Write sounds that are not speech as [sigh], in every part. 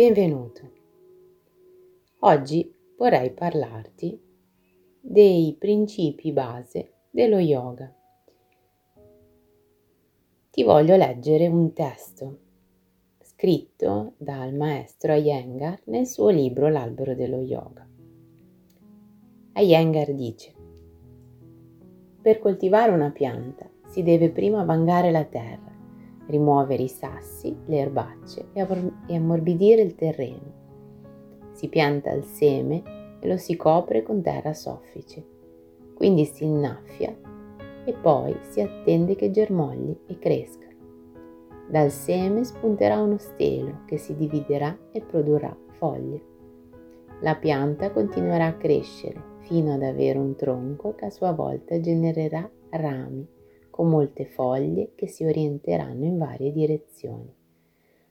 benvenuto. Oggi vorrei parlarti dei principi base dello yoga. Ti voglio leggere un testo scritto dal maestro Iyengar nel suo libro L'albero dello yoga. Iyengar dice: Per coltivare una pianta si deve prima vangare la terra, rimuovere i sassi, le erbacce e ammorbidire il terreno. Si pianta il seme e lo si copre con terra soffice, quindi si innaffia e poi si attende che germogli e cresca. Dal seme spunterà uno stelo che si dividerà e produrrà foglie. La pianta continuerà a crescere fino ad avere un tronco che a sua volta genererà rami con molte foglie che si orienteranno in varie direzioni.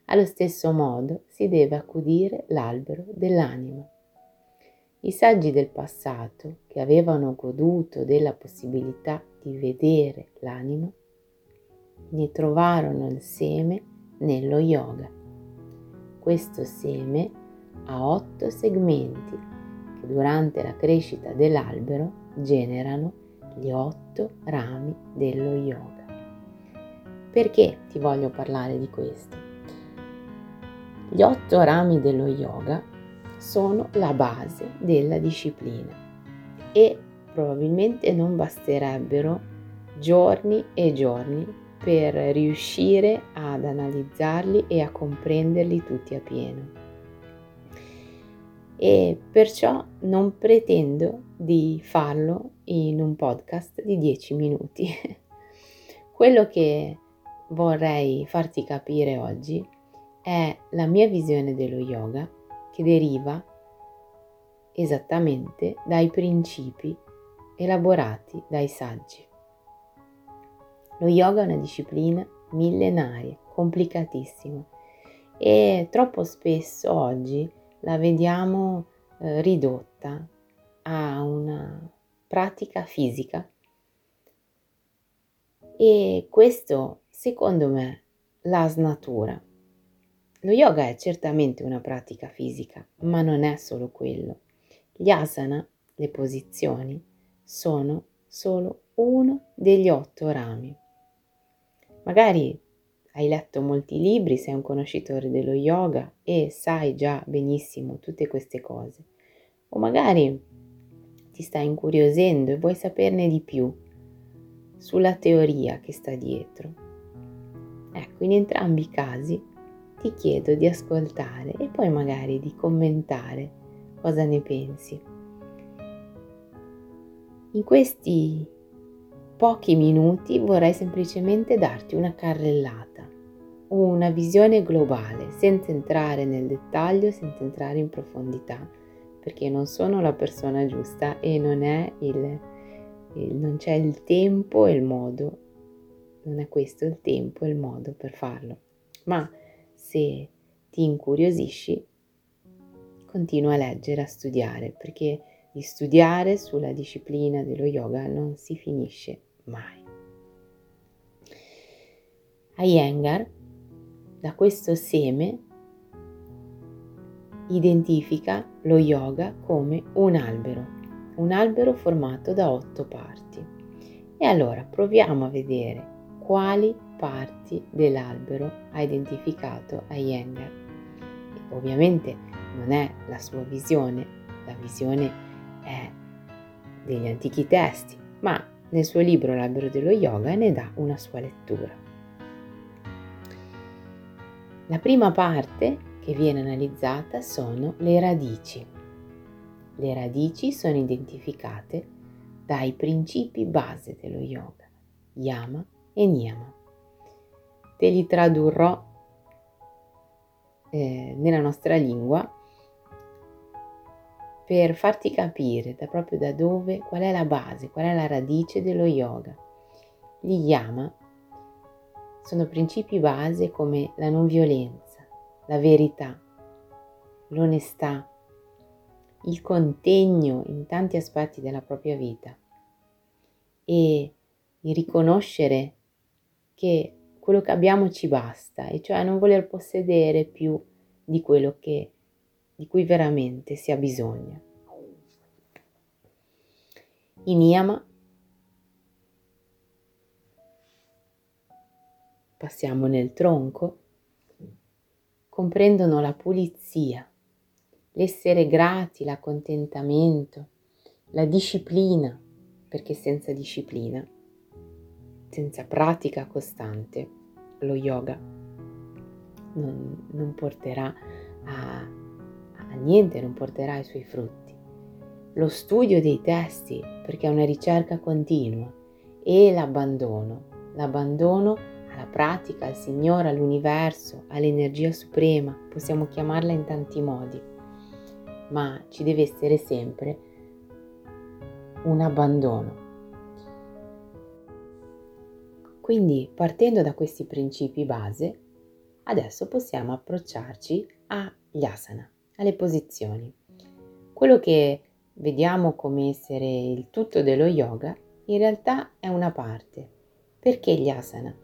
Allo stesso modo si deve accudire l'albero dell'anima. I saggi del passato, che avevano goduto della possibilità di vedere l'anima, ne trovarono il seme nello yoga. Questo seme ha otto segmenti che durante la crescita dell'albero generano gli otto rami dello yoga. Perché ti voglio parlare di questo? Gli otto rami dello yoga sono la base della disciplina e probabilmente non basterebbero giorni e giorni per riuscire ad analizzarli e a comprenderli tutti a pieno. E perciò non pretendo di farlo in un podcast di 10 minuti. [laughs] Quello che vorrei farti capire oggi è la mia visione dello yoga che deriva esattamente dai principi elaborati dai saggi. Lo yoga è una disciplina millenaria, complicatissima e troppo spesso oggi la vediamo eh, ridotta a una pratica fisica e questo secondo me la snatura. Lo yoga è certamente una pratica fisica, ma non è solo quello. Gli asana, le posizioni, sono solo uno degli otto rami. Magari hai letto molti libri, sei un conoscitore dello yoga e sai già benissimo tutte queste cose. O magari ti stai incuriosendo e vuoi saperne di più sulla teoria che sta dietro. Ecco, in entrambi i casi ti chiedo di ascoltare e poi magari di commentare cosa ne pensi. In questi pochi minuti vorrei semplicemente darti una carrellata, una visione globale, senza entrare nel dettaglio, senza entrare in profondità, perché non sono la persona giusta e non, il, il, non c'è il tempo e il modo, non è questo il tempo e il modo per farlo. Ma se ti incuriosisci, continua a leggere, a studiare, perché di studiare sulla disciplina dello yoga non si finisce mai. Iyengar, da questo seme, identifica lo yoga come un albero, un albero formato da otto parti. E allora proviamo a vedere quali parti dell'albero ha identificato Iyengar. Ovviamente non è la sua visione, la visione è degli antichi testi, ma nel suo libro L'albero dello yoga ne dà una sua lettura. La prima parte che viene analizzata sono le radici. Le radici sono identificate dai principi base dello yoga, yama e niyama. Te li tradurrò eh, nella nostra lingua per farti capire da proprio da dove, qual è la base, qual è la radice dello yoga. Gli yama sono principi base come la non violenza, la verità, l'onestà, il contegno in tanti aspetti della propria vita e il riconoscere che quello che abbiamo ci basta, e cioè non voler possedere più di quello che, di cui veramente si ha bisogno. I niyama passiamo nel tronco, comprendono la pulizia, l'essere grati, l'accontentamento, la disciplina, perché senza disciplina, senza pratica costante, lo yoga non, non porterà a, a niente, non porterà i suoi frutti. Lo studio dei testi, perché è una ricerca continua, e l'abbandono, l'abbandono alla pratica, al Signore, all'universo, all'energia suprema, possiamo chiamarla in tanti modi, ma ci deve essere sempre un abbandono. Quindi partendo da questi principi base, adesso possiamo approcciarci agli asana, alle posizioni. Quello che vediamo come essere il tutto dello yoga in realtà è una parte. Perché gli asana?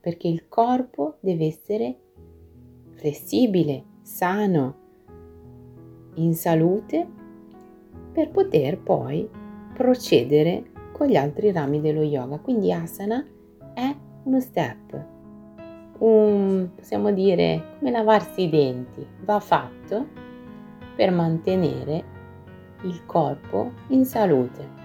Perché il corpo deve essere flessibile, sano, in salute per poter poi procedere con gli altri rami dello yoga. Quindi asana è uno step, un, possiamo dire come lavarsi i denti, va fatto per mantenere il corpo in salute.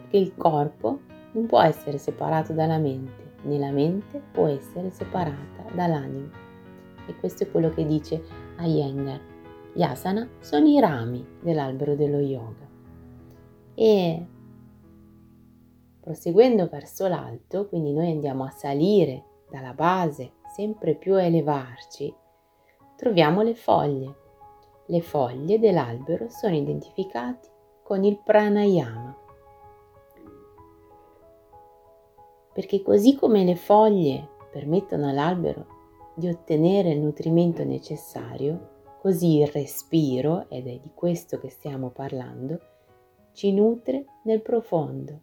Perché il corpo non può essere separato dalla mente, né la mente può essere separata dall'anima. E questo è quello che dice Iyengar. Gli asana sono i rami dell'albero dello yoga. E proseguendo verso l'alto, quindi noi andiamo a salire dalla base, sempre più a elevarci, troviamo le foglie. Le foglie dell'albero sono identificate con il pranayama, perché così come le foglie permettono all'albero di ottenere il nutrimento necessario, così il respiro, ed è di questo che stiamo parlando, ci nutre nel profondo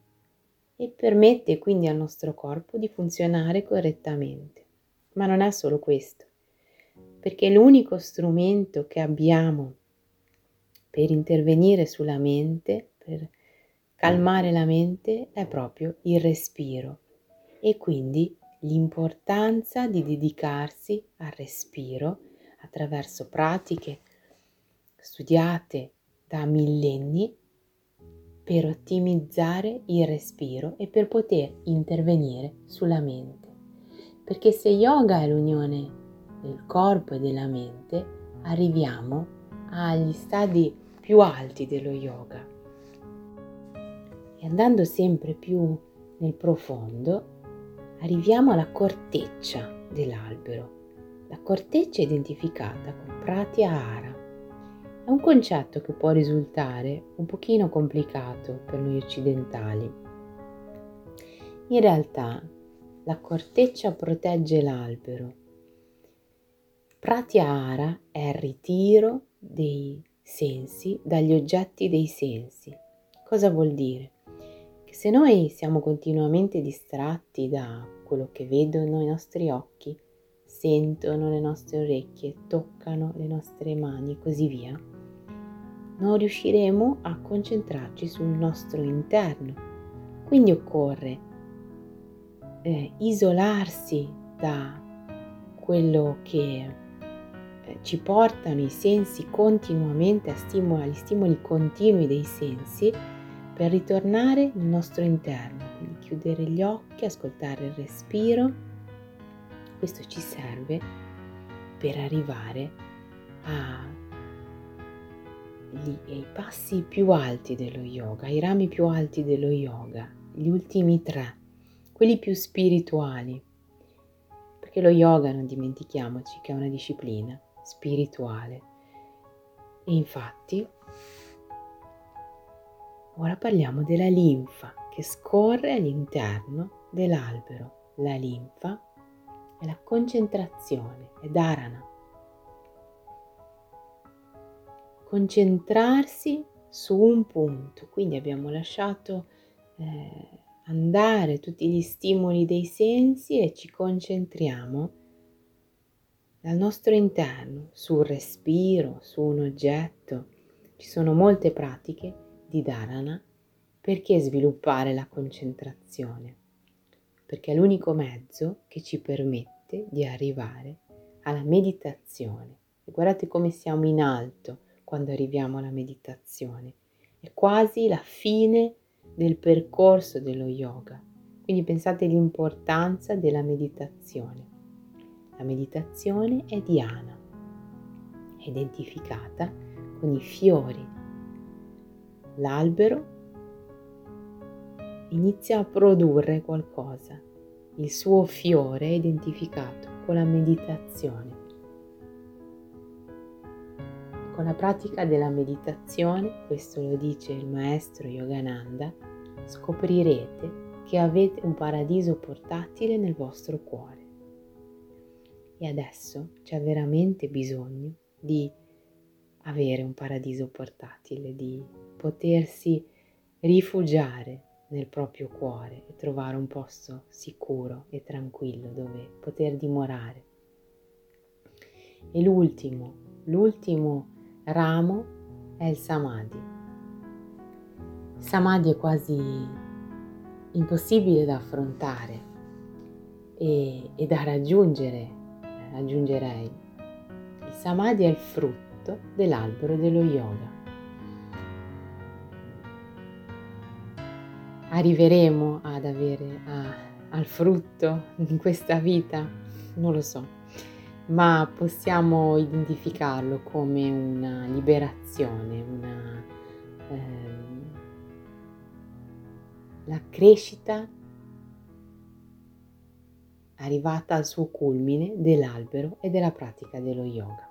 e permette quindi al nostro corpo di funzionare correttamente. Ma non è solo questo, perché l'unico strumento che abbiamo per intervenire sulla mente, per calmare la mente, è proprio il respiro e quindi l'importanza di dedicarsi al respiro attraverso pratiche studiate da millenni per ottimizzare il respiro e per poter intervenire sulla mente. Perché se yoga è l'unione del corpo e della mente, arriviamo agli stadi più alti dello yoga. E andando sempre più nel profondo, arriviamo alla corteccia dell'albero. La corteccia è identificata con Pratyahara. È un concetto che può risultare un pochino complicato per noi occidentali. In realtà la corteccia protegge l'albero. Pratyahara è il ritiro dei sensi dagli oggetti dei sensi. Cosa vuol dire? Se noi siamo continuamente distratti da quello che vedono i nostri occhi, sentono le nostre orecchie, toccano le nostre mani e così via, non riusciremo a concentrarci sul nostro interno. Quindi occorre eh, isolarsi da quello che eh, ci portano i sensi continuamente a stimoli, agli stimoli continui dei sensi per ritornare nel nostro interno, quindi chiudere gli occhi, ascoltare il respiro. Questo ci serve per arrivare ai passi più alti dello yoga, ai rami più alti dello yoga, gli ultimi tre, quelli più spirituali. Perché lo yoga, non dimentichiamoci, che è una disciplina spirituale. E infatti Ora parliamo della linfa che scorre all'interno dell'albero. La linfa è la concentrazione, è dharana. Concentrarsi su un punto, quindi abbiamo lasciato eh, andare tutti gli stimoli dei sensi e ci concentriamo dal nostro interno, sul respiro, su un oggetto. Ci sono molte pratiche di dharana perché sviluppare la concentrazione? Perché è l'unico mezzo che ci permette di arrivare alla meditazione. E guardate come siamo in alto quando arriviamo alla meditazione. È quasi la fine del percorso dello yoga. Quindi pensate all'importanza della meditazione. La meditazione è dhyana, è identificata con i fiori. L'albero inizia a produrre qualcosa. Il suo fiore è identificato con la meditazione. Con la pratica della meditazione, questo lo dice il maestro Yogananda, scoprirete che avete un paradiso portatile nel vostro cuore. E adesso c'è veramente bisogno di avere un paradiso portatile, di potersi rifugiare nel proprio cuore e trovare un posto sicuro e tranquillo dove poter dimorare. E l'ultimo, l'ultimo ramo è il samadhi. samadhi è quasi impossibile da affrontare e, e da raggiungere, aggiungerei. Il samadhi è il frutto dell'albero dello yoga arriveremo ad avere a, al frutto in questa vita? Non lo so, ma possiamo identificarlo come una liberazione, una, ehm, la crescita arrivata al suo culmine dell'albero e della pratica dello yoga.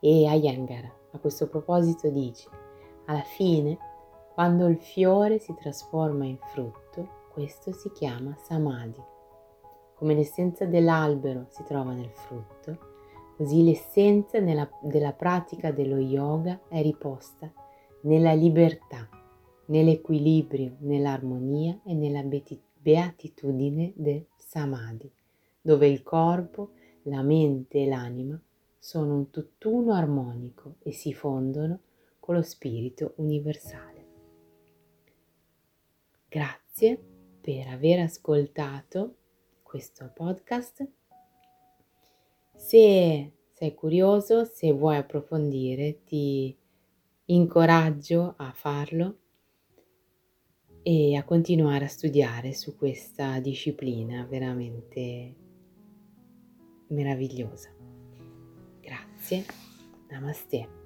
E Iyengar a questo proposito dice, alla fine quando il fiore si trasforma in frutto, questo si chiama samadhi. Come l'essenza dell'albero si trova nel frutto, così l'essenza nella, della pratica dello yoga è riposta nella libertà, nell'equilibrio, nell'armonia e nella beatitudine del samadhi, dove il corpo, la mente e l'anima sono un tutt'uno armonico e si fondono con lo spirito universale. Grazie per aver ascoltato questo podcast. Se sei curioso, se vuoi approfondire, ti incoraggio a farlo e a continuare a studiare su questa disciplina veramente meravigliosa. Grazie, namaste.